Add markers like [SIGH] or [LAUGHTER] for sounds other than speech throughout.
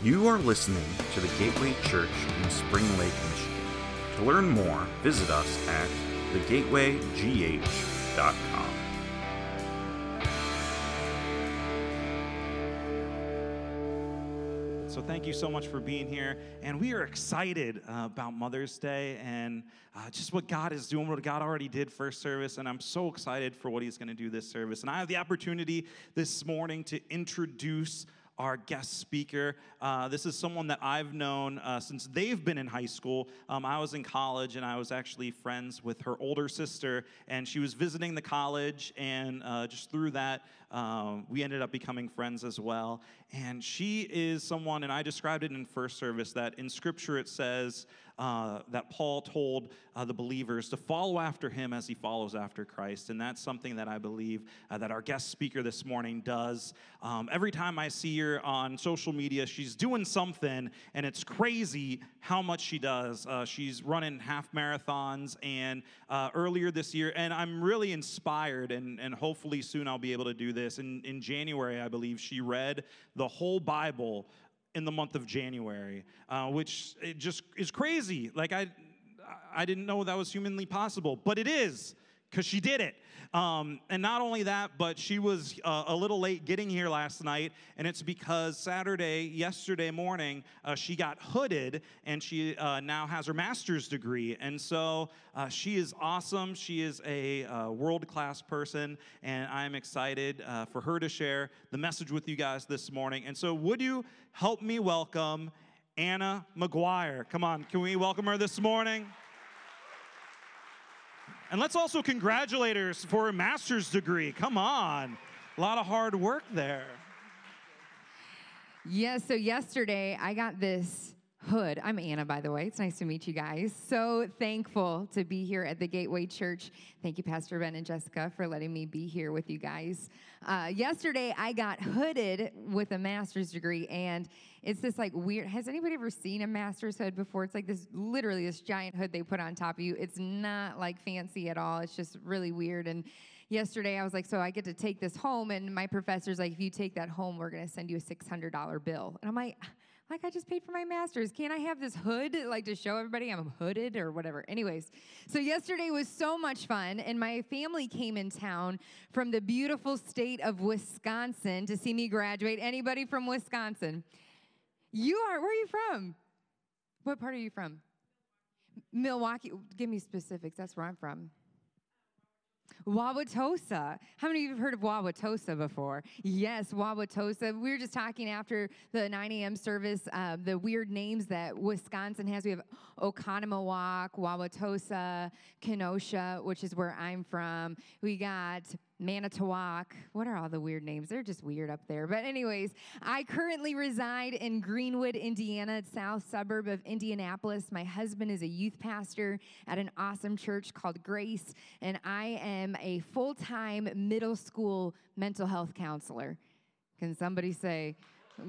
You are listening to the Gateway Church in Spring Lake, Michigan. To learn more, visit us at thegatewaygh.com. So, thank you so much for being here. And we are excited uh, about Mother's Day and uh, just what God is doing, what God already did first service. And I'm so excited for what He's going to do this service. And I have the opportunity this morning to introduce our guest speaker. Uh, this is someone that I've known uh, since they've been in high school. Um, I was in college and I was actually friends with her older sister, and she was visiting the college, and uh, just through that, um, we ended up becoming friends as well. And she is someone, and I described it in first service, that in scripture it says, uh, that Paul told uh, the believers to follow after him as he follows after Christ. And that's something that I believe uh, that our guest speaker this morning does. Um, every time I see her on social media, she's doing something, and it's crazy how much she does. Uh, she's running half marathons, and uh, earlier this year, and I'm really inspired, and, and hopefully soon I'll be able to do this. In, in January, I believe, she read the whole Bible in the month of January, uh, which it just is crazy. Like I, I didn't know that was humanly possible, but it is because she did it. Um, and not only that, but she was uh, a little late getting here last night, and it's because Saturday, yesterday morning, uh, she got hooded and she uh, now has her master's degree. And so uh, she is awesome. She is a uh, world class person, and I'm excited uh, for her to share the message with you guys this morning. And so, would you help me welcome Anna McGuire? Come on, can we welcome her this morning? And let's also congratulate her for a master's degree. Come on. A lot of hard work there. Yes, so yesterday I got this hood. I'm Anna, by the way. It's nice to meet you guys. So thankful to be here at the Gateway Church. Thank you, Pastor Ben and Jessica, for letting me be here with you guys. Uh, yesterday, I got hooded with a master's degree, and it's this like weird. Has anybody ever seen a master's hood before? It's like this literally this giant hood they put on top of you. It's not like fancy at all. It's just really weird. And yesterday, I was like, so I get to take this home, and my professor's like, if you take that home, we're going to send you a $600 bill. And I'm like, like I just paid for my master's. Can't I have this hood like to show everybody I'm hooded or whatever? Anyways, so yesterday was so much fun, and my family came in town from the beautiful state of Wisconsin to see me graduate. Anybody from Wisconsin? You are. Where are you from? What part are you from? Milwaukee. Give me specifics. That's where I'm from. Wauwatosa. How many of you have heard of Wauwatosa before? Yes, Wauwatosa. We were just talking after the 9 a.m. service, uh, the weird names that Wisconsin has. We have Oconomowoc, Wauwatosa, Kenosha, which is where I'm from. We got Manitowoc. What are all the weird names? They're just weird up there. But, anyways, I currently reside in Greenwood, Indiana, south suburb of Indianapolis. My husband is a youth pastor at an awesome church called Grace, and I am a full time middle school mental health counselor. Can somebody say,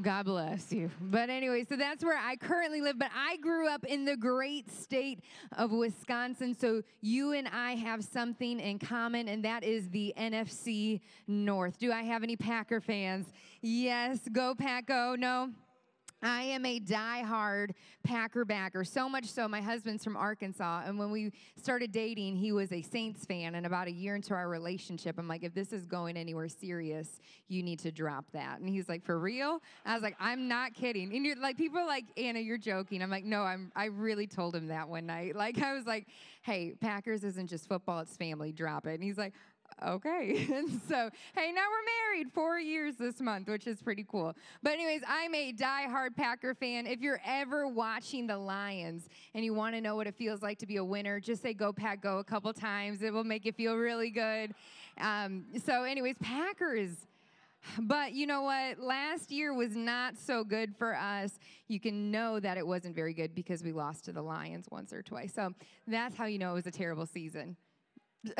God bless you. But anyway, so that's where I currently live. But I grew up in the great state of Wisconsin. So you and I have something in common, and that is the NFC North. Do I have any Packer fans? Yes. Go, Pack, go. No? I am a die-hard Packer backer, so much so my husband's from Arkansas, and when we started dating, he was a Saints fan. And about a year into our relationship, I'm like, if this is going anywhere serious, you need to drop that. And he's like, for real? I was like, I'm not kidding. And you're like, people are like, Anna, you're joking. I'm like, no, I'm. I really told him that one night. [LAUGHS] Like, I was like, hey, Packers isn't just football; it's family. Drop it. And he's like, okay. [LAUGHS] and so, hey, now we're married four years this month, which is pretty cool. But, anyways, I'm a die-hard Packer fan. If you're ever watching the Lions and you want to know what it feels like to be a winner, just say go, Pack, go a couple times. It will make you feel really good. Um, so, anyways, Packers. But you know what? Last year was not so good for us. You can know that it wasn't very good because we lost to the Lions once or twice. So that's how you know it was a terrible season. [LAUGHS]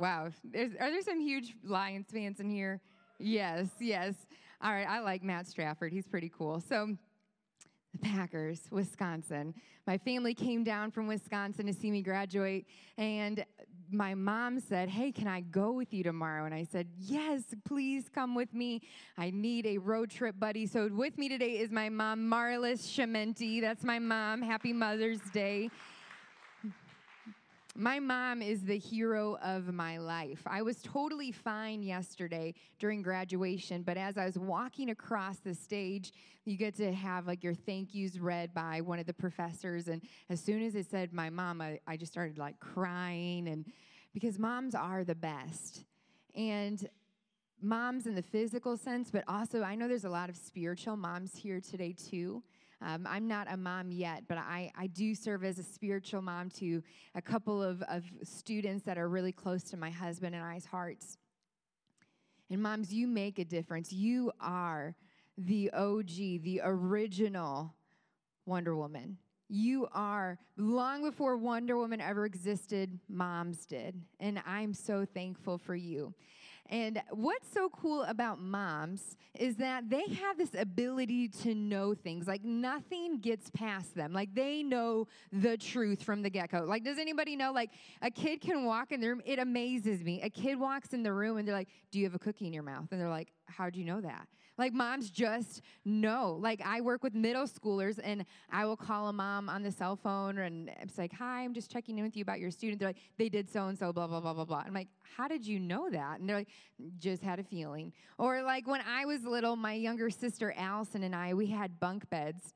Wow. There's, are there some huge Lions fans in here? Yes, yes. All right, I like Matt Stafford. He's pretty cool. So, the Packers, Wisconsin. My family came down from Wisconsin to see me graduate, and my mom said, Hey, can I go with you tomorrow? And I said, Yes, please come with me. I need a road trip buddy. So with me today is my mom, Marlis Shamenti. That's my mom. Happy Mother's Day. My mom is the hero of my life. I was totally fine yesterday during graduation, but as I was walking across the stage, you get to have like your thank yous read by one of the professors. And as soon as it said my mom, I, I just started like crying and because moms are the best. And moms in the physical sense, but also I know there's a lot of spiritual moms here today too. Um, I'm not a mom yet, but I, I do serve as a spiritual mom to a couple of, of students that are really close to my husband and I's hearts. And moms, you make a difference. You are the OG, the original Wonder Woman. You are, long before Wonder Woman ever existed, moms did. And I'm so thankful for you. And what's so cool about moms is that they have this ability to know things. Like nothing gets past them. Like they know the truth from the get go. Like, does anybody know? Like, a kid can walk in the room. It amazes me. A kid walks in the room and they're like, Do you have a cookie in your mouth? And they're like, How do you know that? Like moms just know. Like I work with middle schoolers and I will call a mom on the cell phone and it's like, hi, I'm just checking in with you about your student. They're like, they did so and so, blah, blah, blah, blah, blah. I'm like, how did you know that? And they're like, just had a feeling. Or like when I was little, my younger sister Allison and I, we had bunk beds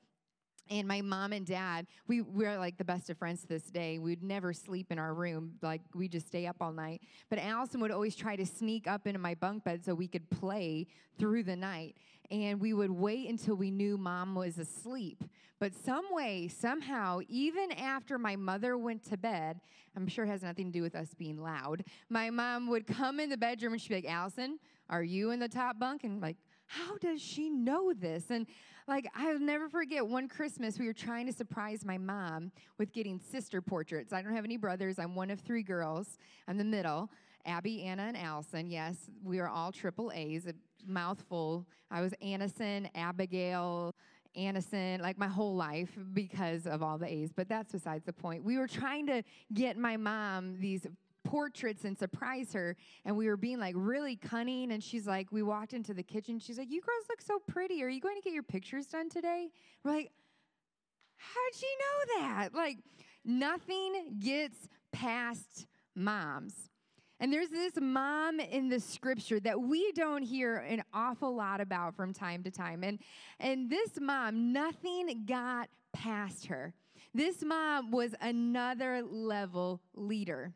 and my mom and dad we we're like the best of friends to this day. We'd never sleep in our room. Like we just stay up all night. But allison would always try to sneak up into my bunk bed so we could play through the night. And we would wait until we knew mom was asleep. But some way somehow even after my mother went to bed i'm sure it has nothing to do with us being loud my mom would come in the bedroom and she'd be like allison are you in the top bunk? And like how does she know this? And like, I'll never forget one Christmas, we were trying to surprise my mom with getting sister portraits. I don't have any brothers. I'm one of three girls. I'm the middle. Abby, Anna, and Allison. Yes, we are all triple A's, a mouthful. I was Annison, Abigail, Annison, like my whole life because of all the A's, but that's besides the point. We were trying to get my mom these portraits and surprise her. And we were being like really cunning. And she's like, we walked into the kitchen. She's like, You girls look so pretty. Are you going to get your pictures done today? We're like, How'd she know that? Like, nothing gets past moms. And there's this mom in the scripture that we don't hear an awful lot about from time to time. And, and this mom, nothing got past her. This mom was another level leader.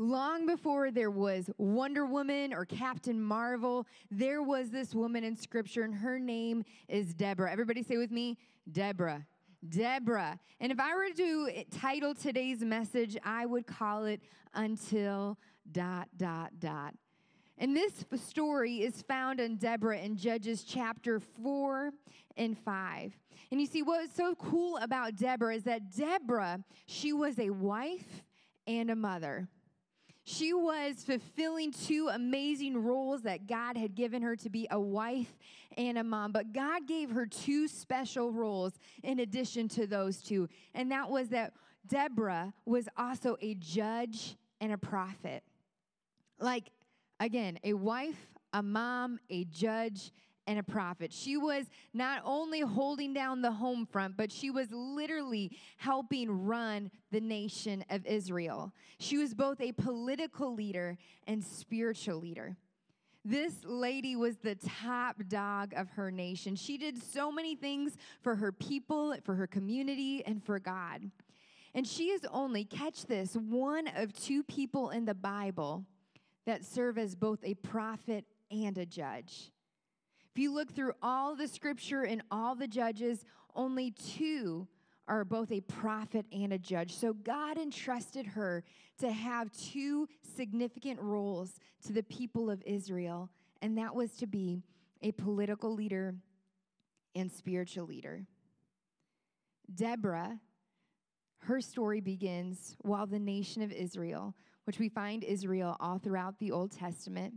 Long before there was Wonder Woman or Captain Marvel, there was this woman in scripture, and her name is Deborah. Everybody say with me, Deborah. Deborah. And if I were to title today's message, I would call it Until dot dot dot. And this story is found in Deborah in Judges chapter 4 and 5. And you see, what's so cool about Deborah is that Deborah, she was a wife and a mother. She was fulfilling two amazing roles that God had given her to be a wife and a mom. But God gave her two special roles in addition to those two. And that was that Deborah was also a judge and a prophet. Like, again, a wife, a mom, a judge, and a prophet. She was not only holding down the home front, but she was literally helping run the nation of Israel. She was both a political leader and spiritual leader. This lady was the top dog of her nation. She did so many things for her people, for her community, and for God. And she is only, catch this, one of two people in the Bible that serve as both a prophet and a judge. You look through all the scripture and all the judges, only two are both a prophet and a judge. So God entrusted her to have two significant roles to the people of Israel, and that was to be a political leader and spiritual leader. Deborah, her story begins while the nation of Israel, which we find Israel all throughout the Old Testament,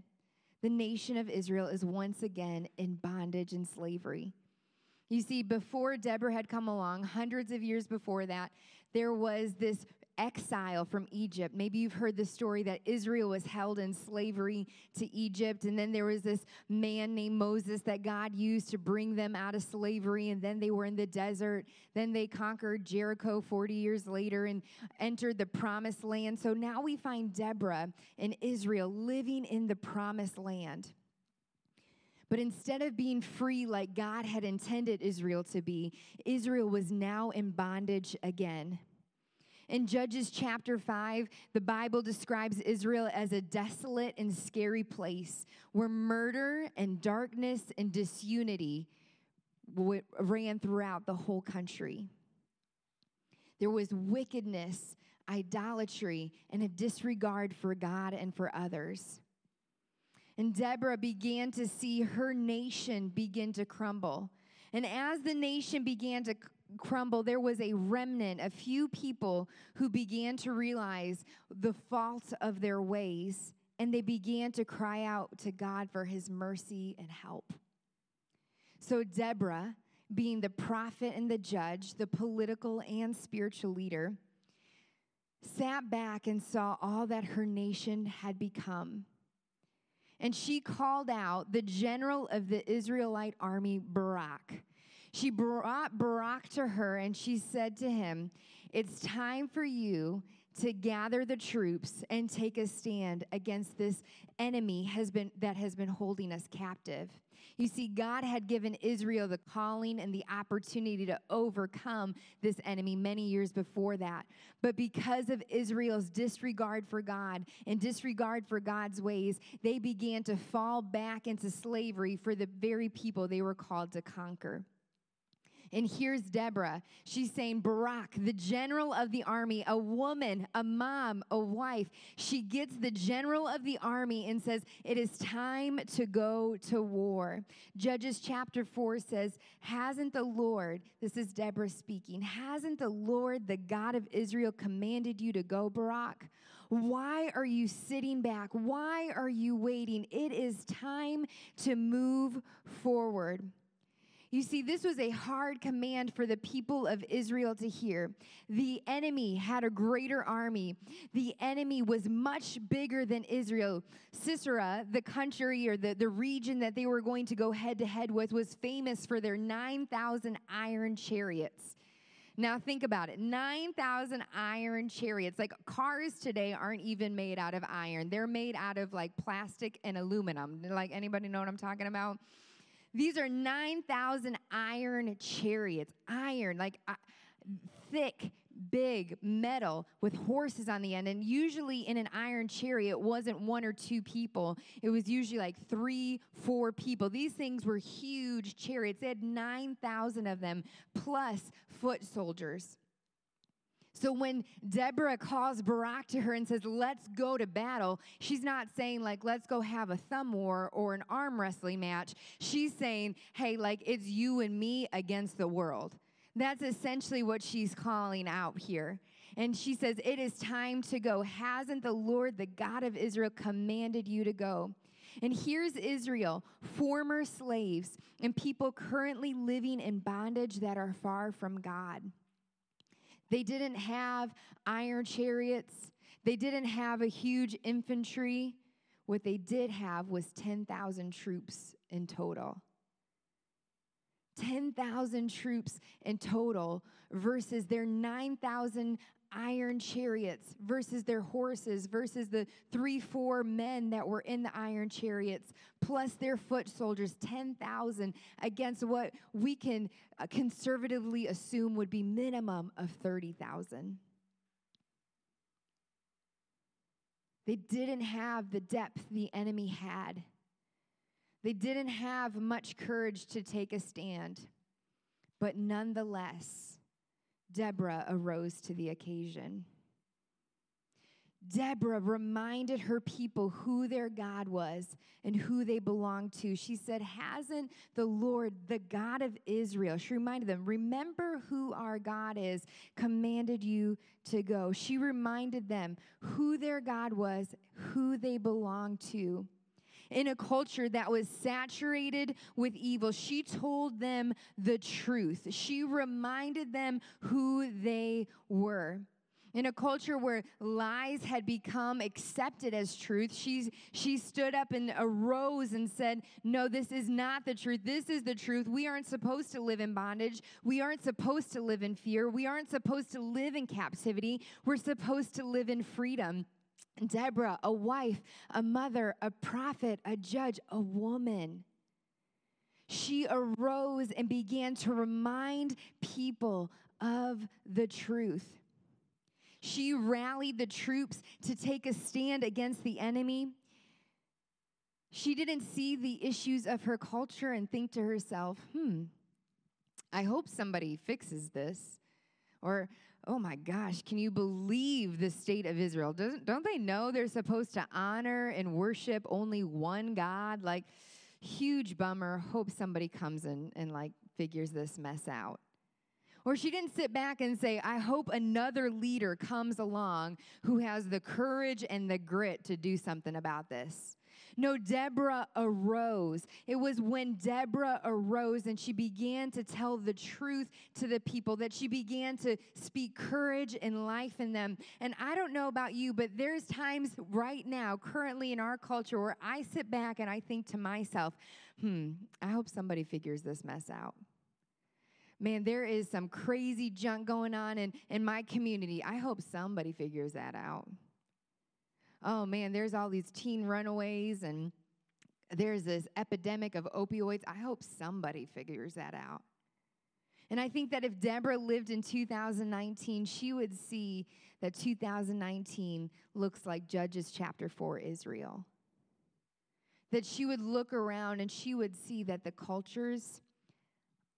the nation of Israel is once again in bondage and slavery. You see, before Deborah had come along, hundreds of years before that, there was this exile from Egypt. Maybe you've heard the story that Israel was held in slavery to Egypt, and then there was this man named Moses that God used to bring them out of slavery, and then they were in the desert. Then they conquered Jericho 40 years later and entered the promised land. So now we find Deborah in Israel living in the promised land. But instead of being free like God had intended Israel to be, Israel was now in bondage again. In Judges chapter 5, the Bible describes Israel as a desolate and scary place where murder and darkness and disunity ran throughout the whole country. There was wickedness, idolatry, and a disregard for God and for others. And Deborah began to see her nation begin to crumble. And as the nation began to crumble, there was a remnant, a few people who began to realize the fault of their ways, and they began to cry out to God for his mercy and help. So, Deborah, being the prophet and the judge, the political and spiritual leader, sat back and saw all that her nation had become and she called out the general of the Israelite army, Barak. She brought Barak to her and she said to him, It's time for you to gather the troops and take a stand against this enemy has been, that has been holding us captive. You see, God had given Israel the calling and the opportunity to overcome this enemy many years before that. But because of Israel's disregard for God and disregard for God's ways, they began to fall back into slavery for the very people they were called to conquer. And here's Deborah. She's saying, Barak, the general of the army, a woman, a mom, a wife. She gets the general of the army and says, It is time to go to war. Judges chapter 4 says, Hasn't the Lord, this is Deborah speaking, hasn't the Lord, the God of Israel, commanded you to go, Barak? Why are you sitting back? Why are you waiting? It is time to move forward. You see, this was a hard command for the people of Israel to hear. The enemy had a greater army, the enemy was much bigger than Israel. Sisera, the country or the, the region that they were going to go head to head with, was famous for their 9,000 iron chariots. Now, think about it 9,000 iron chariots. Like cars today aren't even made out of iron, they're made out of like plastic and aluminum. Like, anybody know what I'm talking about? These are 9,000 iron chariots, iron, like uh, thick, big metal with horses on the end. And usually in an iron chariot, it wasn't one or two people, it was usually like three, four people. These things were huge chariots. They had 9,000 of them, plus foot soldiers. So when Deborah calls Barak to her and says, Let's go to battle, she's not saying, like, let's go have a thumb war or an arm wrestling match. She's saying, Hey, like, it's you and me against the world. That's essentially what she's calling out here. And she says, It is time to go. Hasn't the Lord, the God of Israel, commanded you to go? And here's Israel, former slaves, and people currently living in bondage that are far from God. They didn't have iron chariots, they didn't have a huge infantry. What they did have was 10,000 troops in total. 10,000 troops in total versus their 9,000 iron chariots versus their horses versus the three, four men that were in the iron chariots, plus their foot soldiers, 10,000 against what we can uh, conservatively assume would be minimum of 30,000. They didn't have the depth the enemy had. They didn't have much courage to take a stand. But nonetheless, Deborah arose to the occasion. Deborah reminded her people who their God was and who they belonged to. She said, Hasn't the Lord, the God of Israel, she reminded them, Remember who our God is, commanded you to go. She reminded them who their God was, who they belonged to in a culture that was saturated with evil. She told them the truth, she reminded them who they were. in a culture where lies had become accepted as truth, she, she stood up and arose and said, No, this is not the truth. This is the truth. We aren't supposed to live in bondage. We aren't supposed to live in fear. We aren't supposed to live in captivity. We're supposed to live in freedom. Deborah, a wife, a mother, a prophet, a judge, a woman. She arose and began to remind people of the truth. She rallied the troops to take a stand against the enemy. She didn't see the issues of her culture and think to herself, hmm, I hope somebody fixes this. Or, oh my gosh, can you believe the state of Israel? Doesn't, don't they know they're supposed to honor and worship only one God? Like, huge bummer. Hope somebody comes in and like figures this mess out. Or she didn't sit back and say, I hope another leader comes along who has the courage and the grit to do something about this. No, Deborah arose. It was when Deborah arose and she began to tell the truth to the people that she began to speak courage and life in them. And I don't know about you, but there's times right now, currently in our culture, where I sit back and I think to myself, hmm, I hope somebody figures this mess out man, there is some crazy junk going on in, in my community. I hope somebody figures that out. Oh man, there's all these teen runaways and there's this epidemic of opioids. I hope somebody figures that out. And I think that if Deborah lived in 2019, she would see that 2019 looks like Judges chapter 4 Israel. That she would look around and she would see that the cultures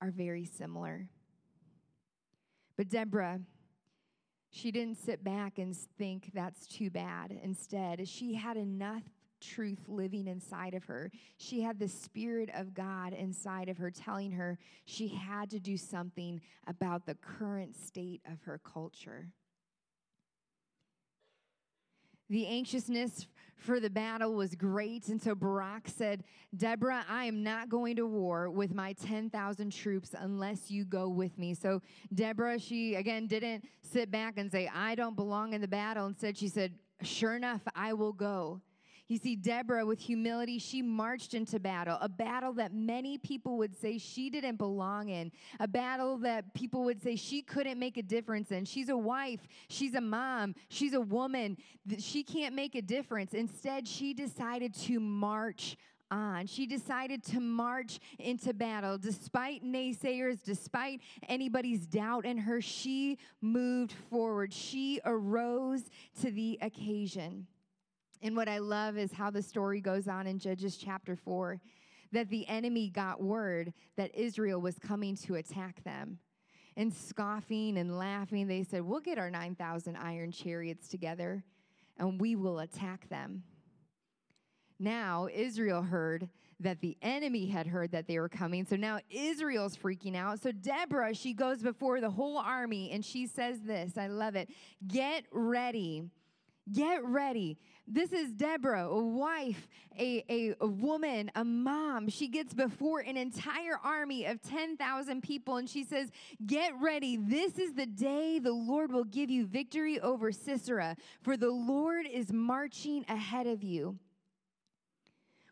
are very similar. But Deborah, she didn't sit back and think that's too bad. Instead, she had enough truth living inside of her. She had the Spirit of God inside of her telling her she had to do something about the current state of her culture. The anxiousness for the battle was great. And so Barak said, Deborah, I am not going to war with my 10,000 troops unless you go with me. So Deborah, she again didn't sit back and say, I don't belong in the battle. Instead, she said, Sure enough, I will go. You see, Deborah, with humility, she marched into battle, a battle that many people would say she didn't belong in, a battle that people would say she couldn't make a difference in. She's a wife, she's a mom, she's a woman. She can't make a difference. Instead, she decided to march on. She decided to march into battle. Despite naysayers, despite anybody's doubt in her, she moved forward. She arose to the occasion. And what I love is how the story goes on in Judges chapter 4 that the enemy got word that Israel was coming to attack them. And scoffing and laughing, they said, We'll get our 9,000 iron chariots together and we will attack them. Now, Israel heard that the enemy had heard that they were coming. So now Israel's freaking out. So Deborah, she goes before the whole army and she says this I love it. Get ready. Get ready. This is Deborah, a wife, a, a, woman, a mom. She gets before an entire army of 10,000 people and she says, Get ready. This is the day the Lord will give you victory over Sisera, for the Lord is marching ahead of you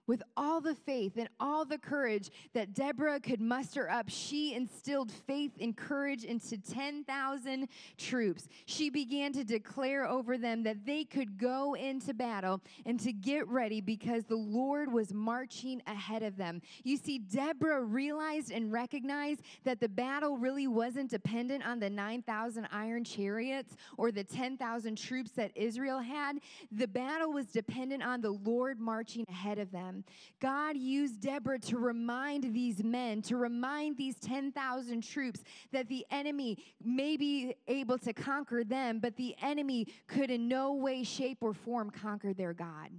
with all the faith and all the courage that Deborah could muster up, she instilled faith and courage into 10,000 troops. She began to declare over them that they could go into battle and to get ready because the Lord was marching ahead of them. You see, Deborah realized and recognized that the battle really wasn't dependent on the 9,000 iron chariots or the 10,000 troops that Israel had. The battle was dependent on the Lord marching ahead of them them. God used Deborah to remind these men, to remind these 10,000 troops that the enemy may be able to conquer them, but the enemy could in no way, shape, or form conquer their God.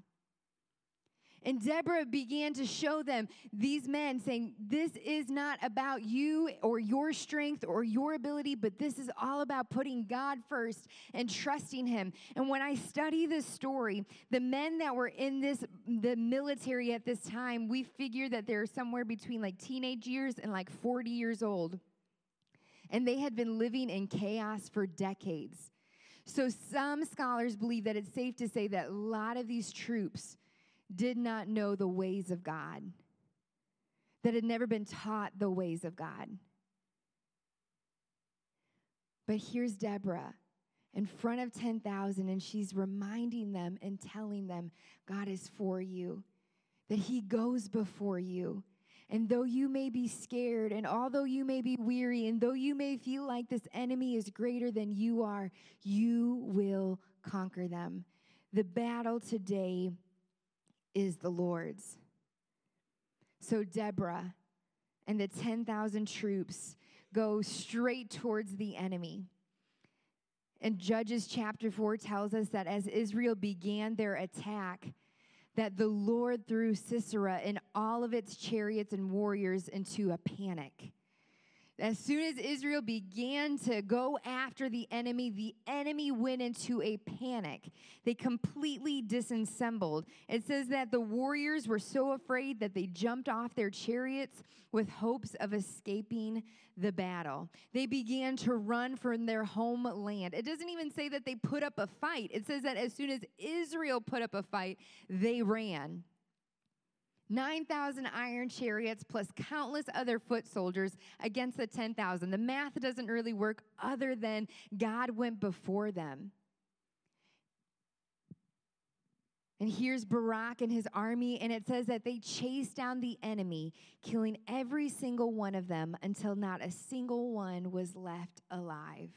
And Deborah began to show them, these men, saying, This is not about you or your strength or your ability, but this is all about putting God first and trusting Him. And when I study this story, the men that were in this, the military at this time, we figure that they're somewhere between like teenage years and like 40 years old. And they had been living in chaos for decades. So, some scholars believe that it's safe to say that a lot of these troops did not know the ways of God, that had never been taught the ways of God. But here's Deborah in front of 10,000, and she's reminding them and telling them God is for you, that He goes before you. And though you may be scared, and although you may be weary, and though you may feel like this enemy is greater than you are, you will conquer them. The battle today is the Lord's. So Deborah and the 10,000 troops go straight towards the enemy. And Judges chapter 4 tells us that as Israel began their attack, that the Lord threw Sisera and all of its chariots and warriors into a panic. As soon as Israel began to go after the enemy, the enemy went into a panic. They completely disassembled. It says that the warriors were so afraid that they jumped off their chariots with hopes of escaping the battle. They began to run from their homeland. It doesn't even say that they put up a fight, it says that as soon as Israel put up a fight, they ran. 9,000 iron chariots plus countless other foot soldiers against the 10,000. The math doesn't really work other than God went before them. And here's Barak and his army, and it says that they chased down the enemy, killing every single one of them until not a single one was left alive.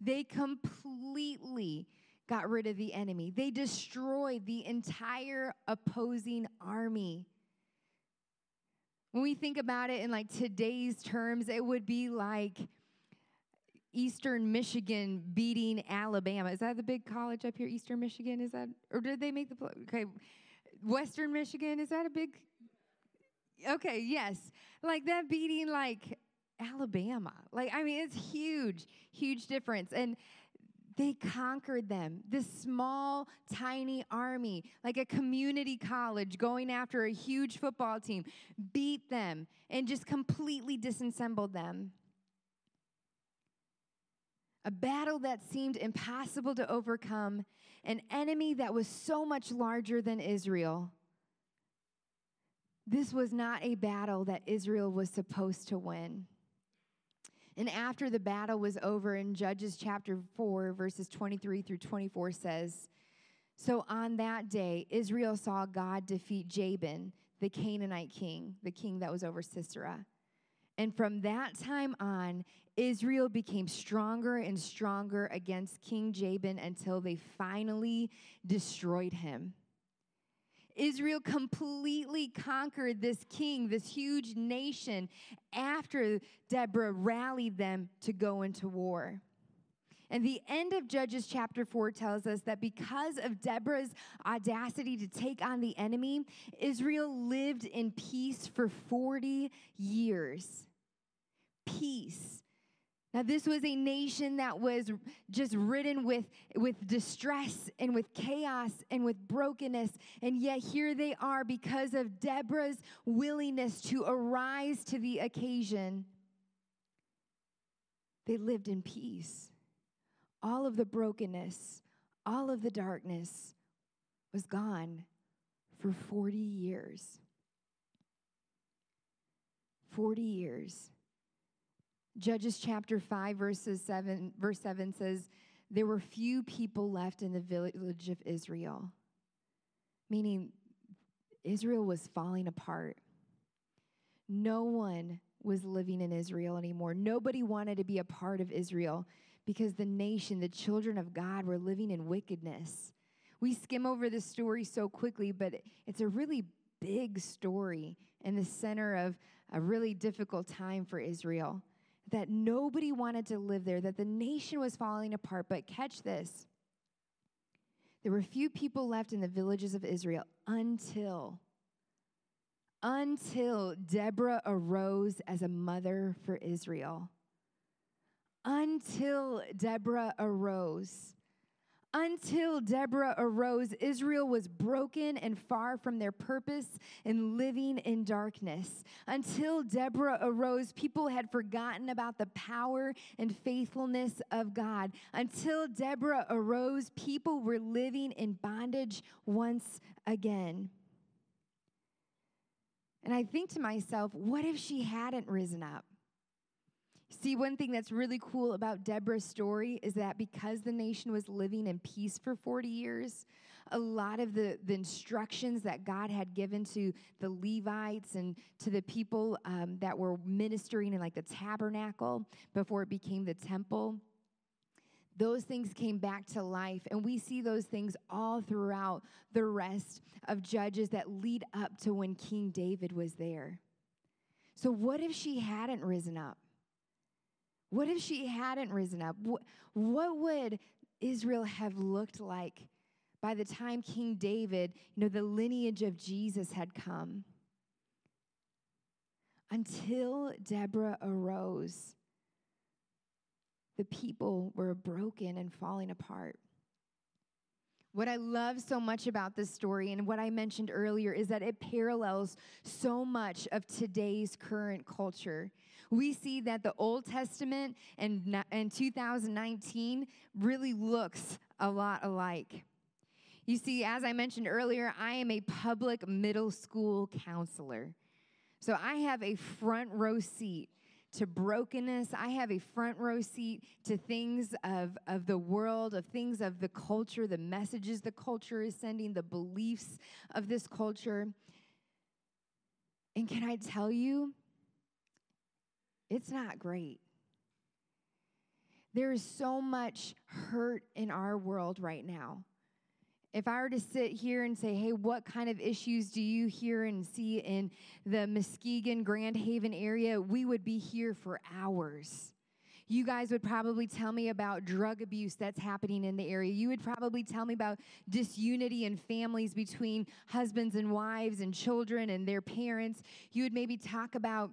They completely got rid of the enemy. They destroyed the entire opposing army. When we think about it in like today's terms, it would be like Eastern Michigan beating Alabama. Is that the big college up here, Eastern Michigan? Is that, or did they make the, play? okay, Western Michigan, is that a big, okay, yes. Like that beating like Alabama. Like, I mean, it's huge, huge difference. And they conquered them. This small, tiny army, like a community college going after a huge football team, beat them and just completely disassembled them. A battle that seemed impossible to overcome, an enemy that was so much larger than Israel. This was not a battle that Israel was supposed to win. And after the battle was over in Judges chapter 4, verses 23 through 24 says, So on that day, Israel saw God defeat Jabin, the Canaanite king, the king that was over Sisera. And from that time on, Israel became stronger and stronger against King Jabin until they finally destroyed him. Israel completely conquered this king, this huge nation, after Deborah rallied them to go into war. And the end of Judges chapter 4 tells us that because of Deborah's audacity to take on the enemy, Israel lived in peace for 40 years. Peace. This was a nation that was just ridden with, with distress and with chaos and with brokenness. And yet, here they are because of Deborah's willingness to arise to the occasion. They lived in peace. All of the brokenness, all of the darkness was gone for 40 years. 40 years. Judges chapter 5, verses 7, verse 7 says, There were few people left in the village of Israel, meaning Israel was falling apart. No one was living in Israel anymore. Nobody wanted to be a part of Israel because the nation, the children of God, were living in wickedness. We skim over this story so quickly, but it's a really big story in the center of a really difficult time for Israel that nobody wanted to live there, that the nation was falling apart. But catch this there were few people left in the villages of Israel until until Deborah arose as a mother for Israel. Until Deborah arose. Until Deborah arose, Israel was broken and far from their purpose and living in darkness. Until Deborah arose, people had forgotten about the power and faithfulness of God. Until Deborah arose, people were living in bondage once again. And I think to myself, what if she hadn't risen up? See, one thing that's really cool about Deborah's story is that because the nation was living in peace for 40 years, a lot of the, the instructions that God had given to the Levites and to the people um, that were ministering in like the tabernacle before it became the temple, those things came back to life. And we see those things all throughout the rest of Judges that lead up to when King David was there. So, what if she hadn't risen up? What if she hadn't risen up? What would Israel have looked like by the time King David, you know, the lineage of Jesus had come? Until Deborah arose, the people were broken and falling apart. What I love so much about this story and what I mentioned earlier is that it parallels so much of today's current culture. We see that the Old Testament and, and 2019 really looks a lot alike. You see, as I mentioned earlier, I am a public middle school counselor. So I have a front row seat to brokenness. I have a front row seat to things of, of the world, of things of the culture, the messages the culture is sending, the beliefs of this culture. And can I tell you, it's not great. There is so much hurt in our world right now. If I were to sit here and say, hey, what kind of issues do you hear and see in the Muskegon, Grand Haven area, we would be here for hours. You guys would probably tell me about drug abuse that's happening in the area. You would probably tell me about disunity in families between husbands and wives and children and their parents. You would maybe talk about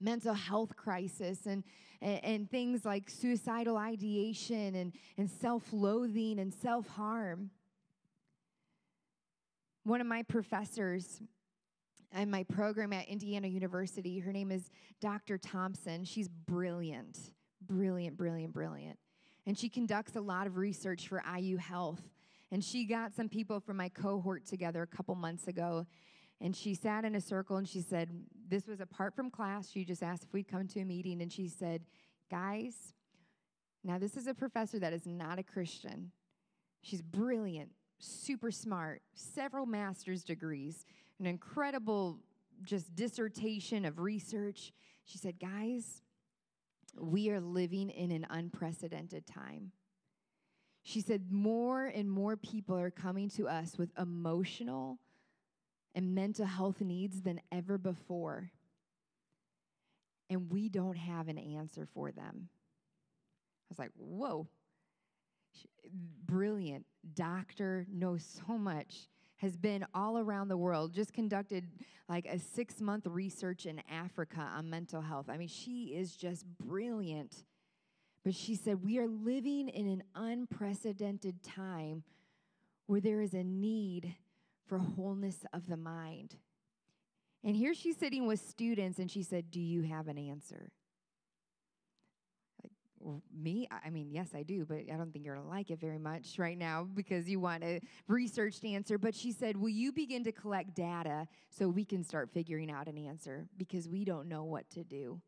mental health crisis and, and, and things like suicidal ideation and, and self loathing and self harm. One of my professors in my program at Indiana University, her name is Dr. Thompson. She's brilliant, brilliant, brilliant, brilliant. And she conducts a lot of research for IU Health. And she got some people from my cohort together a couple months ago. And she sat in a circle and she said, This was apart from class. She just asked if we'd come to a meeting. And she said, Guys, now this is a professor that is not a Christian. She's brilliant, super smart, several master's degrees, an incredible just dissertation of research. She said, Guys, we are living in an unprecedented time. She said, More and more people are coming to us with emotional and mental health needs than ever before. And we don't have an answer for them. I was like, Whoa brilliant doctor, knows so much, has been all around the world, just conducted like a six month research in Africa on mental health. I mean, she is just brilliant. But she said, We are living in an unprecedented time where there is a need for wholeness of the mind. And here she's sitting with students, and she said, Do you have an answer? me i mean yes i do but i don't think you're going to like it very much right now because you want a researched answer but she said will you begin to collect data so we can start figuring out an answer because we don't know what to do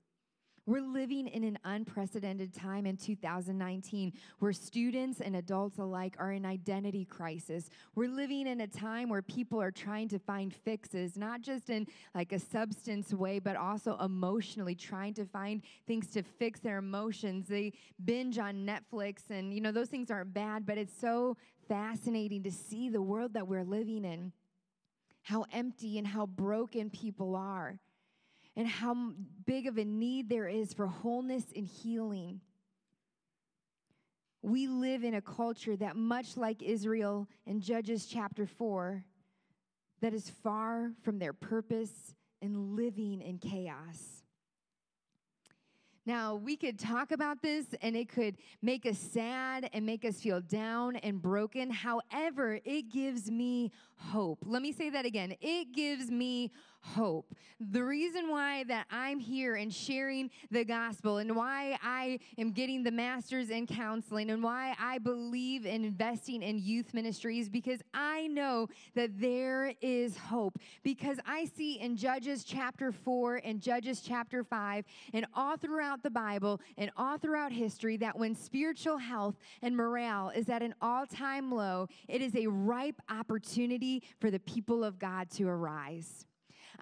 we're living in an unprecedented time in 2019 where students and adults alike are in identity crisis. We're living in a time where people are trying to find fixes, not just in like a substance way, but also emotionally trying to find things to fix their emotions. They binge on Netflix and you know those things aren't bad, but it's so fascinating to see the world that we're living in. How empty and how broken people are and how big of a need there is for wholeness and healing. We live in a culture that, much like Israel in Judges chapter 4, that is far from their purpose and living in chaos. Now, we could talk about this and it could make us sad and make us feel down and broken. However, it gives me hope. Let me say that again. It gives me hope. The reason why that I'm here and sharing the gospel and why I am getting the masters in counseling and why I believe in investing in youth ministries because I know that there is hope. Because I see in Judges chapter 4 and Judges chapter 5 and all throughout the Bible and all throughout history that when spiritual health and morale is at an all-time low, it is a ripe opportunity for the people of God to arise.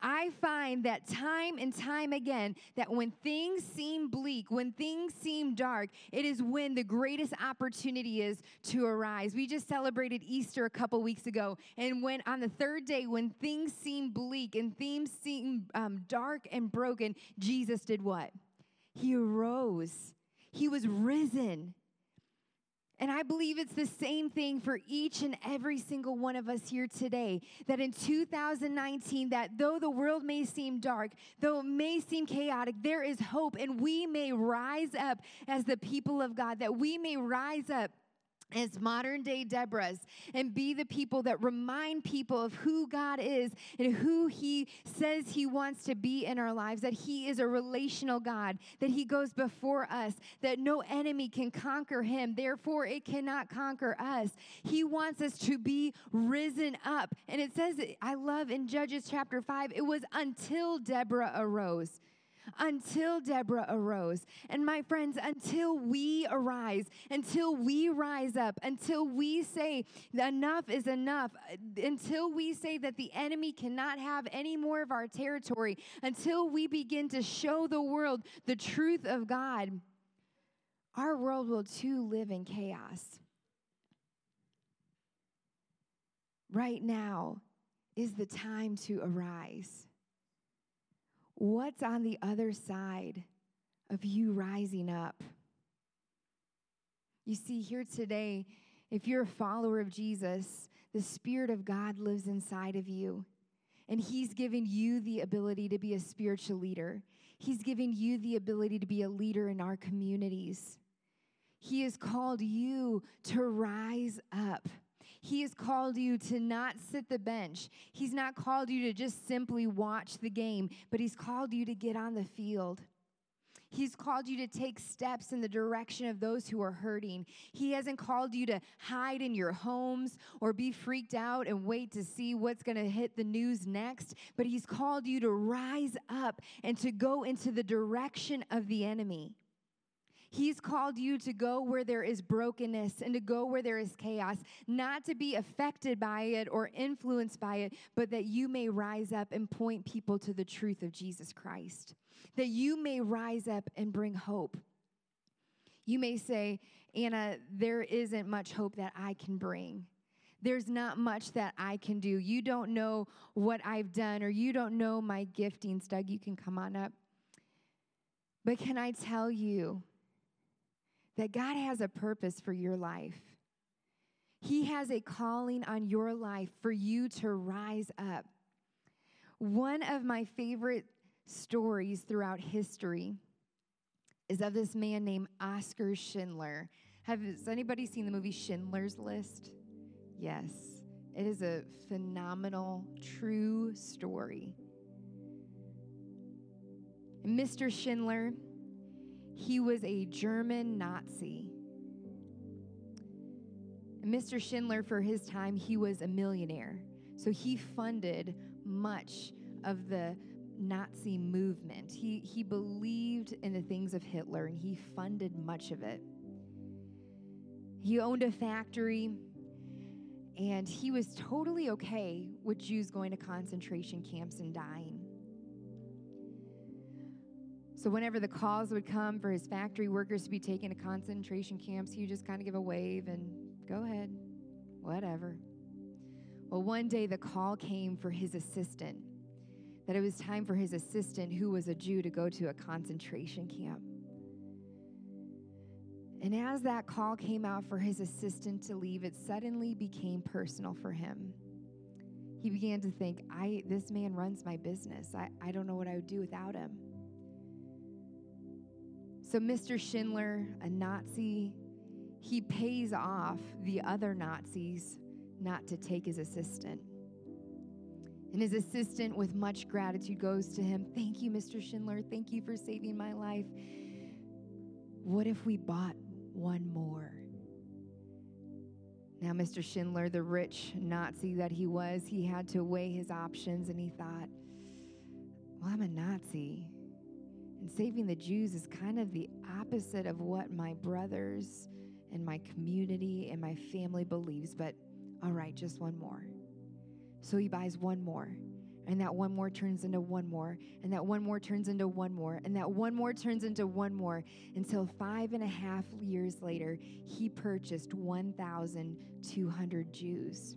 I find that time and time again that when things seem bleak, when things seem dark, it is when the greatest opportunity is to arise. We just celebrated Easter a couple weeks ago, and when on the third day, when things seem bleak and things seem um, dark and broken, Jesus did what? He arose. He was risen. And I believe it's the same thing for each and every single one of us here today. That in 2019, that though the world may seem dark, though it may seem chaotic, there is hope, and we may rise up as the people of God, that we may rise up as modern day Deborahs and be the people that remind people of who God is and who He says He wants to be in our lives, that He is a relational God, that He goes before us, that no enemy can conquer Him, therefore it cannot conquer us. He wants us to be risen up. And it says, I love in Judges chapter 5, it was until Deborah arose until Deborah arose. And my friends, until we arise, until we rise up, until we say enough is enough, until we say that the enemy cannot have any more of our territory, until we begin to show the world the truth of God, our world will too live in chaos. Right now is the time to arise. What's on the other side of you rising up? You see, here today, if you're a follower of Jesus, the Spirit of God lives inside of you. And He's given you the ability to be a spiritual leader. He's given you the ability to be a leader in our communities. He has called you to rise up. He has called you to not sit the bench. He's not called you to just simply watch the game, but He's called you to get on the field. He's called you to take steps in the direction of those who are hurting. He hasn't called you to hide in your homes or be freaked out and wait to see what's going to hit the news next, but He's called you to rise up and to go into the direction of the enemy. He's called you to go where there is brokenness and to go where there is chaos, not to be affected by it or influenced by it, but that you may rise up and point people to the truth of Jesus Christ. That you may rise up and bring hope. You may say, Anna, there isn't much hope that I can bring. There's not much that I can do. You don't know what I've done, or you don't know my giftings. Doug, you can come on up. But can I tell you that God has a purpose for your life. He has a calling on your life for you to rise up. One of my favorite stories throughout history is of this man named Oskar Schindler. Has anybody seen the movie Schindler's List? Yes. It is a phenomenal, true story. Mr. Schindler he was a German Nazi. Mr. Schindler, for his time, he was a millionaire. So he funded much of the Nazi movement. He, he believed in the things of Hitler and he funded much of it. He owned a factory and he was totally okay with Jews going to concentration camps and dying. So, whenever the calls would come for his factory workers to be taken to concentration camps, he would just kind of give a wave and go ahead, whatever. Well, one day the call came for his assistant that it was time for his assistant, who was a Jew, to go to a concentration camp. And as that call came out for his assistant to leave, it suddenly became personal for him. He began to think, I, this man runs my business. I, I don't know what I would do without him. So, Mr. Schindler, a Nazi, he pays off the other Nazis not to take his assistant. And his assistant, with much gratitude, goes to him Thank you, Mr. Schindler. Thank you for saving my life. What if we bought one more? Now, Mr. Schindler, the rich Nazi that he was, he had to weigh his options and he thought, well, I'm a Nazi. And saving the Jews is kind of the opposite of what my brothers and my community and my family believes, but all right, just one more. So he buys one more. And that one more turns into one more. And that one more turns into one more. And that one more turns into one more. Until five and a half years later, he purchased 1,200 Jews.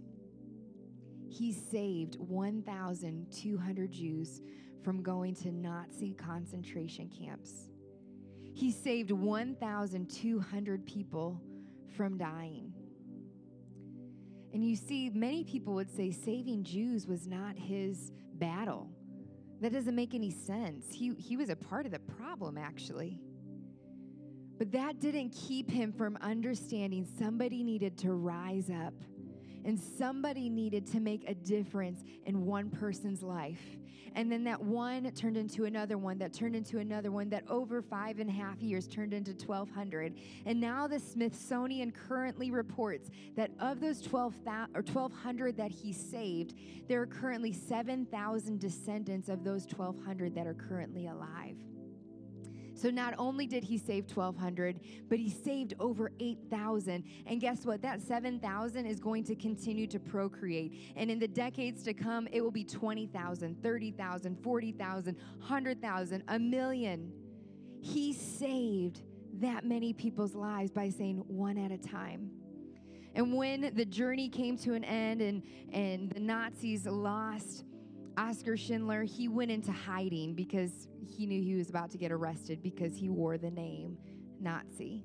He saved 1,200 Jews from going to Nazi concentration camps. He saved 1,200 people from dying. And you see, many people would say saving Jews was not his battle. That doesn't make any sense. He, he was a part of the problem, actually. But that didn't keep him from understanding somebody needed to rise up and somebody needed to make a difference in one person's life. And then that one turned into another one, that turned into another one, that over five and a half years turned into 1,200. And now the Smithsonian currently reports that of those 12, or 1,200 that he saved, there are currently 7,000 descendants of those 1,200 that are currently alive. So not only did he save 1,200, but he saved over 8,000. And guess what? That 7,000 is going to continue to procreate. And in the decades to come, it will be 20,000, 30,000, 40,000, 100,000, a million. He saved that many people's lives by saying one at a time. And when the journey came to an end and, and the Nazis lost Oskar Schindler, he went into hiding because he knew he was about to get arrested because he wore the name Nazi.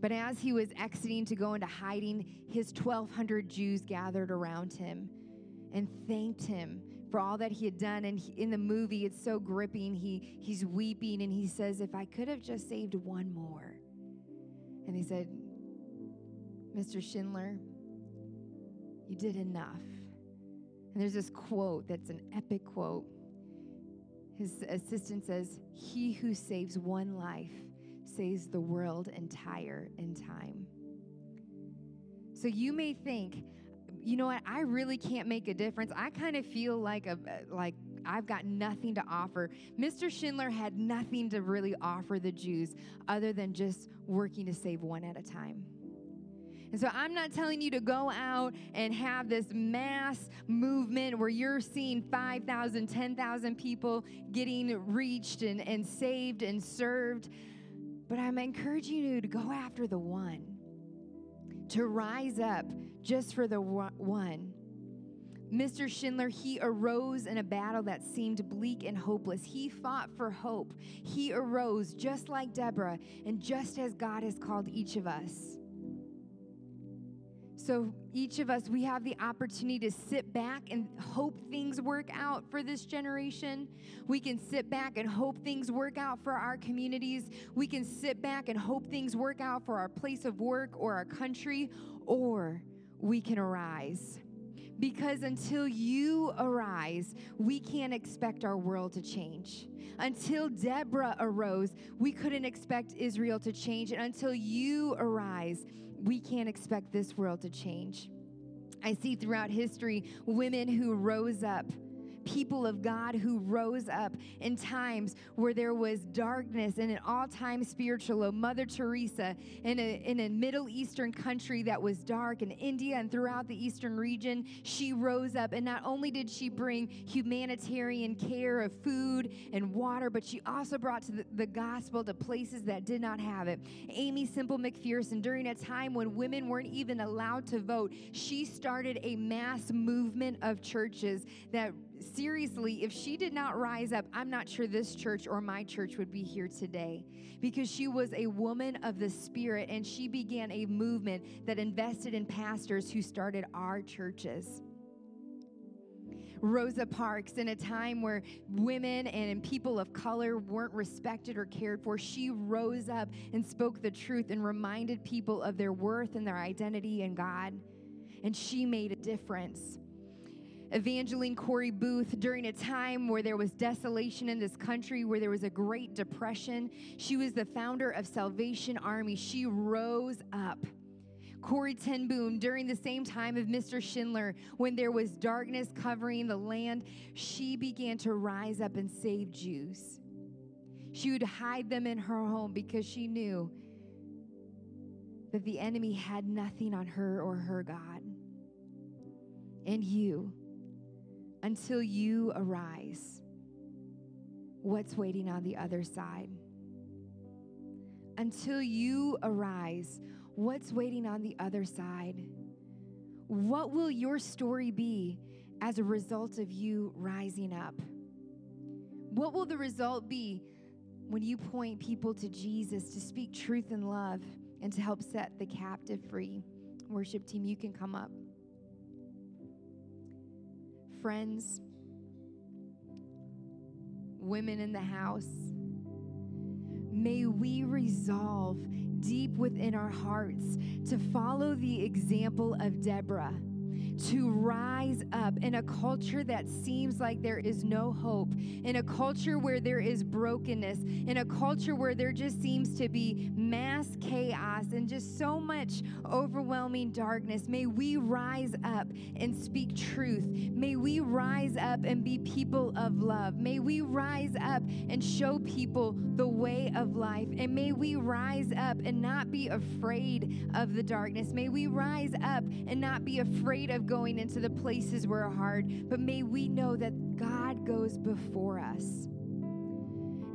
But as he was exiting to go into hiding, his 1,200 Jews gathered around him and thanked him for all that he had done. And in the movie, it's so gripping. He, he's weeping and he says, If I could have just saved one more. And he said, Mr. Schindler, you did enough. And there's this quote that's an epic quote. His assistant says, He who saves one life saves the world entire in time. So you may think, you know what, I really can't make a difference. I kind of feel like a like I've got nothing to offer. Mr. Schindler had nothing to really offer the Jews other than just working to save one at a time. And so I'm not telling you to go out and have this mass movement where you're seeing 5,000, 10,000 people getting reached and, and saved and served. But I'm encouraging you to go after the one, to rise up just for the one. Mr. Schindler, he arose in a battle that seemed bleak and hopeless. He fought for hope. He arose just like Deborah and just as God has called each of us. So each of us, we have the opportunity to sit back and hope things work out for this generation. We can sit back and hope things work out for our communities. We can sit back and hope things work out for our place of work or our country, or we can arise. Because until you arise, we can't expect our world to change. Until Deborah arose, we couldn't expect Israel to change. And until you arise, we can't expect this world to change. I see throughout history women who rose up people of God who rose up in times where there was darkness and an all time spiritual low. Mother Teresa in a, in a Middle Eastern country that was dark, in India and throughout the Eastern region, she rose up. And not only did she bring humanitarian care of food and water, but she also brought to the, the gospel to places that did not have it. Aimee Semple McPherson, during a time when women weren't even allowed to vote, she started a mass movement of churches that seriously, if she did not rise up, I'm not sure this church or my church would be here today because she was a woman of the Spirit and she began a movement that invested in pastors who started our churches. Rosa Parks in a time where women and people of color weren't respected or cared for. She rose up and spoke the truth and reminded people of their worth and their identity in God. And she made a difference. Evangeline Cory Booth, during a time where there was desolation in this country, where there was a great depression, she was the founder of Salvation Army. She rose up. Corrie ten Boom, during the same time of Mr. Schindler, when there was darkness covering the land, she began to rise up and save Jews. She would hide them in her home because she knew that the enemy had nothing on her or her God. And you, until you arise, what's waiting on the other side? Until you arise, what's waiting on the other side? What will your story be as a result of you rising up? What will the result be when you point people to Jesus to speak truth and love and to help set the captive free? Worship team, you can come up. Friends, women in the house, may we resolve deep within our hearts to follow the example of Deborah to rise up in a culture that seems like there is no hope, in a culture where there is brokenness, in a culture where there just seems to be mass chaos and just so much overwhelming darkness. May we rise up and speak truth. May we rise up and be people of love. May we rise up and show people the way of life. And may we rise up and not be afraid of the darkness. May we rise up and not be afraid of going into the places where are hard, but may we know that God goes before us.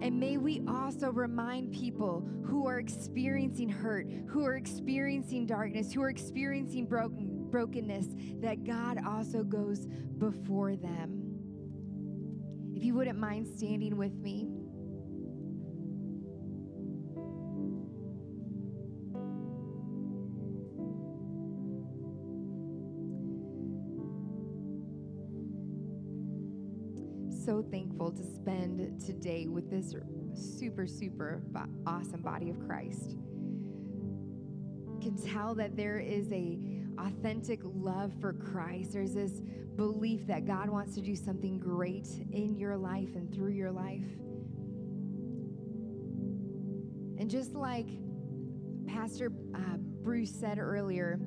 And may we also remind people who are experiencing hurt, who are experiencing darkness, who are experiencing broken, brokenness, that God also goes before them. If you wouldn't mind standing with me. So thankful to spend today with this super, super awesome body of Christ. Can tell that there is a authentic love for Christ. There's this belief that God wants to do something great in your life and through your life. And just like Pastor uh, Bruce said earlier,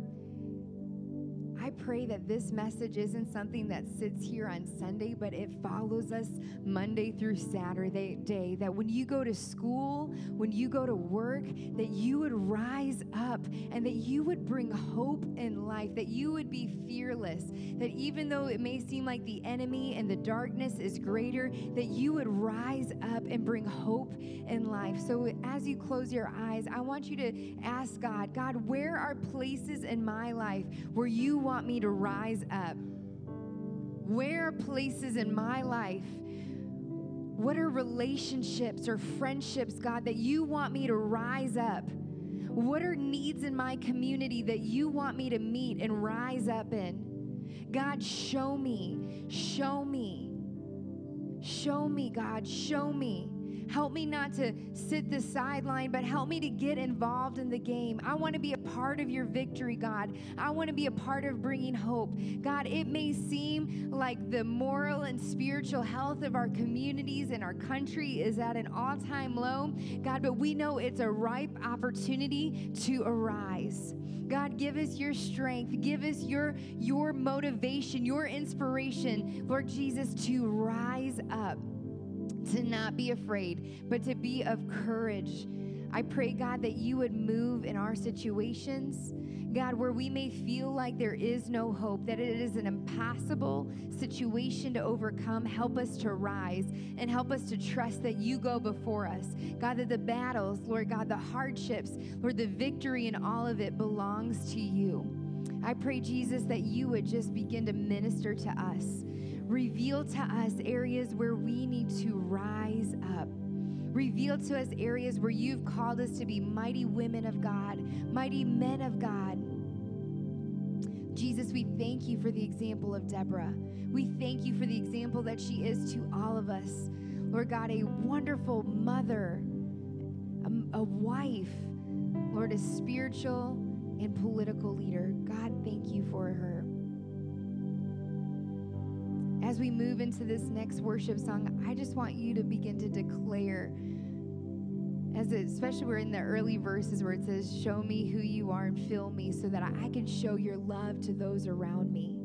I pray that this message isn't something that sits here on Sunday, but it follows us Monday through Saturday day. That when you go to school, when you go to work, that you would rise up and that you would bring hope in life, that you would be fearless, that even though it may seem like the enemy and the darkness is greater, that you would rise up and bring hope in life. So as you close your eyes, I want you to ask God, God, where are places in my life where you want want me to rise up? Where are places in my life? What are relationships or friendships, God, that you want me to rise up? What are needs in my community that you want me to meet and rise up in? God, show me, show me, show me, God, show me. Help me not to sit the sideline, but help me to get involved in the game. I want to be a part of your victory, God. I want to be a part of bringing hope. God, it may seem like the moral and spiritual health of our communities and our country is at an all time low, God, but we know it's a ripe opportunity to arise. God, give us your strength. Give us your, your motivation, your inspiration, Lord Jesus, to rise up to not be afraid, but to be of courage. I pray, God, that you would move in our situations. God, where we may feel like there is no hope, that it is an impossible situation to overcome, help us to rise and help us to trust that you go before us. God, that the battles, Lord God, the hardships, Lord, the victory in all of it belongs to you. I pray, Jesus, that you would just begin to minister to us. Reveal to us areas where we need to rise up. Reveal to us areas where you've called us to be mighty women of God, mighty men of God. Jesus, we thank you for the example of Deborah. We thank you for the example that she is to all of us. Lord God, a wonderful mother, a, a wife, Lord, a spiritual and political leader. God, thank you for her. As we move into this next worship song, I just want you to begin to declare as it, especially we're in the early verses where it says, Show me who you are and fill me so that I can show your love to those around me.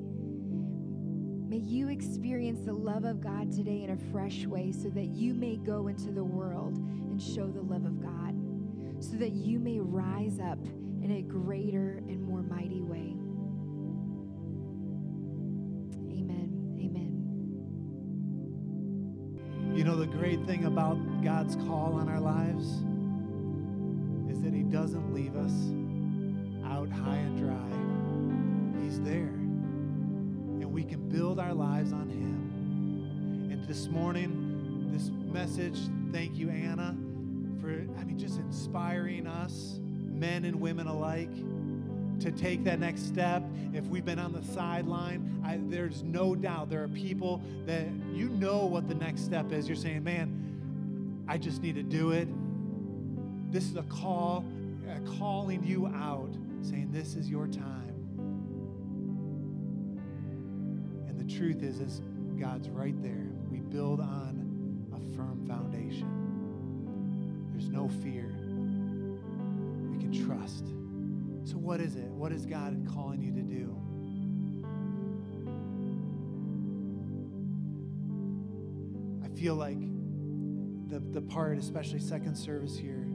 May you experience the love of God today in a fresh way so that you may go into the world and show the love of God, so that you may rise up in a greater and know, the great thing about God's call on our lives is that He doesn't leave us out high and dry. He's there. And we can build our lives on Him. And this morning, this message, thank you, Anna, for, I mean, just inspiring us, men and women alike to take that next step. If we've been on the sideline, I, there's no doubt there are people that you know what the next step is. You're saying, man, I just need to do it. This is a call, calling you out, saying, this is your time. And the truth is, is God's right there. We build on a firm foundation. There's no fear. We can trust. So, what is it? What is God calling you to do? I feel like the, the part, especially second service here,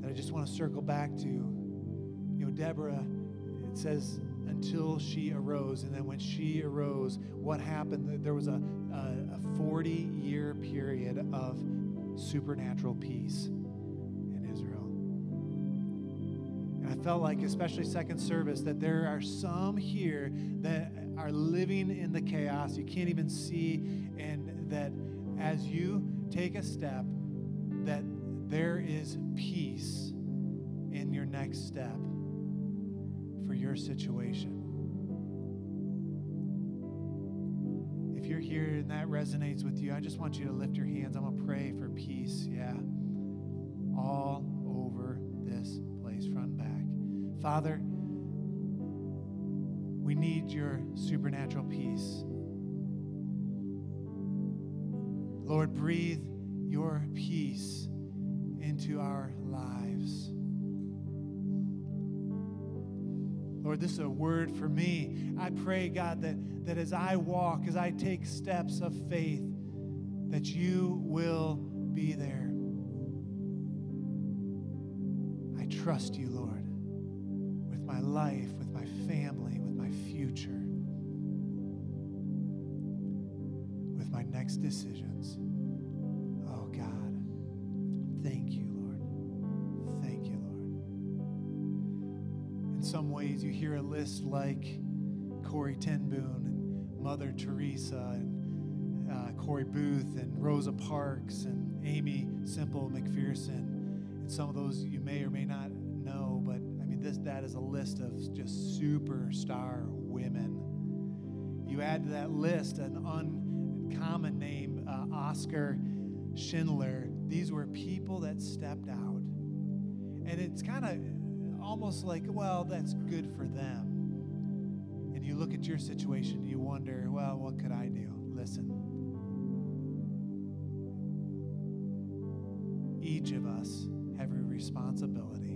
that I just want to circle back to. You know, Deborah, it says, until she arose. And then when she arose, what happened? There was a, a, a 40 year period of supernatural peace felt like, especially second service, that there are some here that are living in the chaos you can't even see, and that as you take a step, that there is peace in your next step for your situation. If you're here and that resonates with you, I just want you to lift your hands. I'm going to pray for peace. Yeah. All Father, we need your supernatural peace. Lord, breathe your peace into our lives. Lord, this is a word for me. I pray, God, that, that as I walk, as I take steps of faith, that you will be there. I trust you, life, with my family, with my future, with my next decisions. Oh, God, thank you, Lord. Thank you, Lord. In some ways, you hear a list like Corrie Ten Boom and Mother Teresa and uh, Cory Booth and Rosa Parks and Aimee Semple McPherson. And some of those you may or may not know, that is a list of just superstar women. You add to that list an uncommon name, uh, Oskar Schindler. These were people that stepped out. And it's kind of almost like, well, that's good for them. And you look at your situation, you wonder, well, what could I do? Listen. Each of us have a responsibility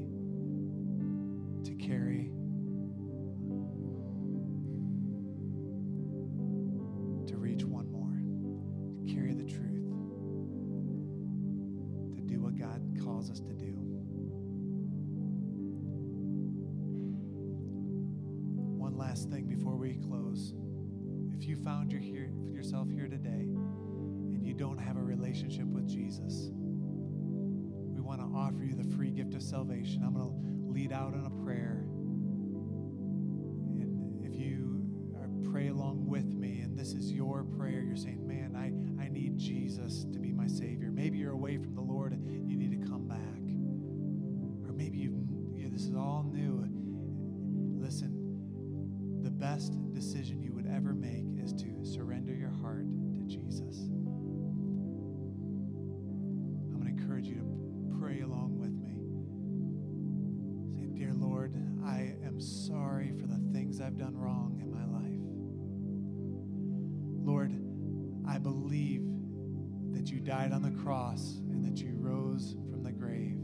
carry to reach one more, to carry the truth, to do what God calls us to do. One last thing before we close. If you found your here, yourself here today and you don't have a relationship with Jesus, we want to offer you the free gift of salvation. I'm going to lead out in a prayer. And if you pray along with me and this is your prayer, you're saying, Man, I, I need Jesus to be my Savior. Maybe you're away from the Lord the cross and that you rose from the grave.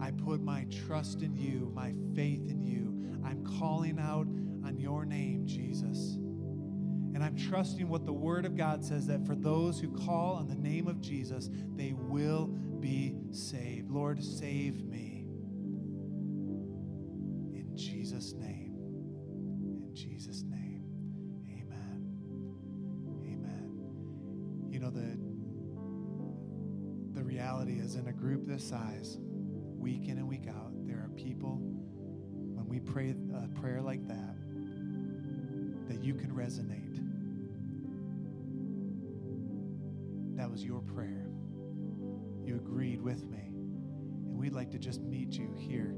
I put my trust in you, my faith in you. I'm calling out on your name, Jesus. And I'm trusting what the Word of God says that for those who call on the name of Jesus, they will be saved. Lord, save me. A group this size, week in and week out, there are people, when we pray a prayer like that, that you can resonate. That was your prayer. You agreed with me. And we'd like to just meet you here,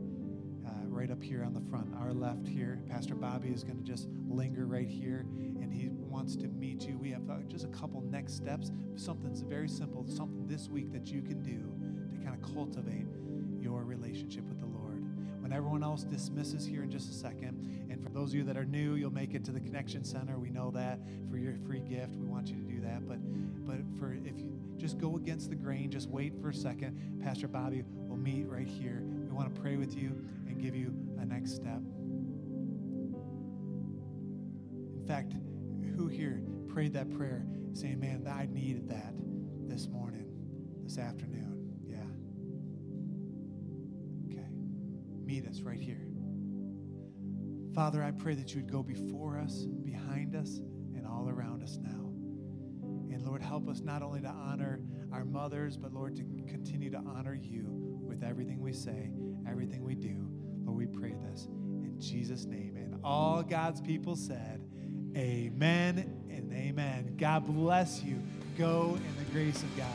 uh, right up here on the front, our left here. Pastor Bobby is going to just linger right here, and he wants to meet you. We have uh, just a couple next steps, something's very simple, something this week that you can do cultivate your relationship with the Lord. When everyone else dismisses here in just a second, and for those of you that are new, you'll make it to the Connection Center. We know that for your free gift. We want you to do that. But but for if you just go against the grain, just wait for a second. Pastor Bobby will meet right here. We want to pray with you and give you a next step. In fact, who here prayed that prayer saying, Man, I needed that this morning, this afternoon? Father, I pray that you would go before us, behind us, and all around us now. And Lord, help us not only to honor our mothers, but Lord, to continue to honor you with everything we say, everything we do. Lord, we pray this in Jesus' name. And all God's people said, Amen and amen. God bless you. Go in the grace of God.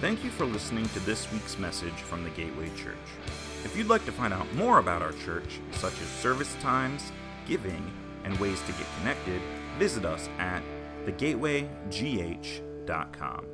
Thank you for listening to this week's message from the Gateway Church. If you'd like to find out more about our church, such as service times, giving, and ways to get connected, visit us at thegatewaygh.com.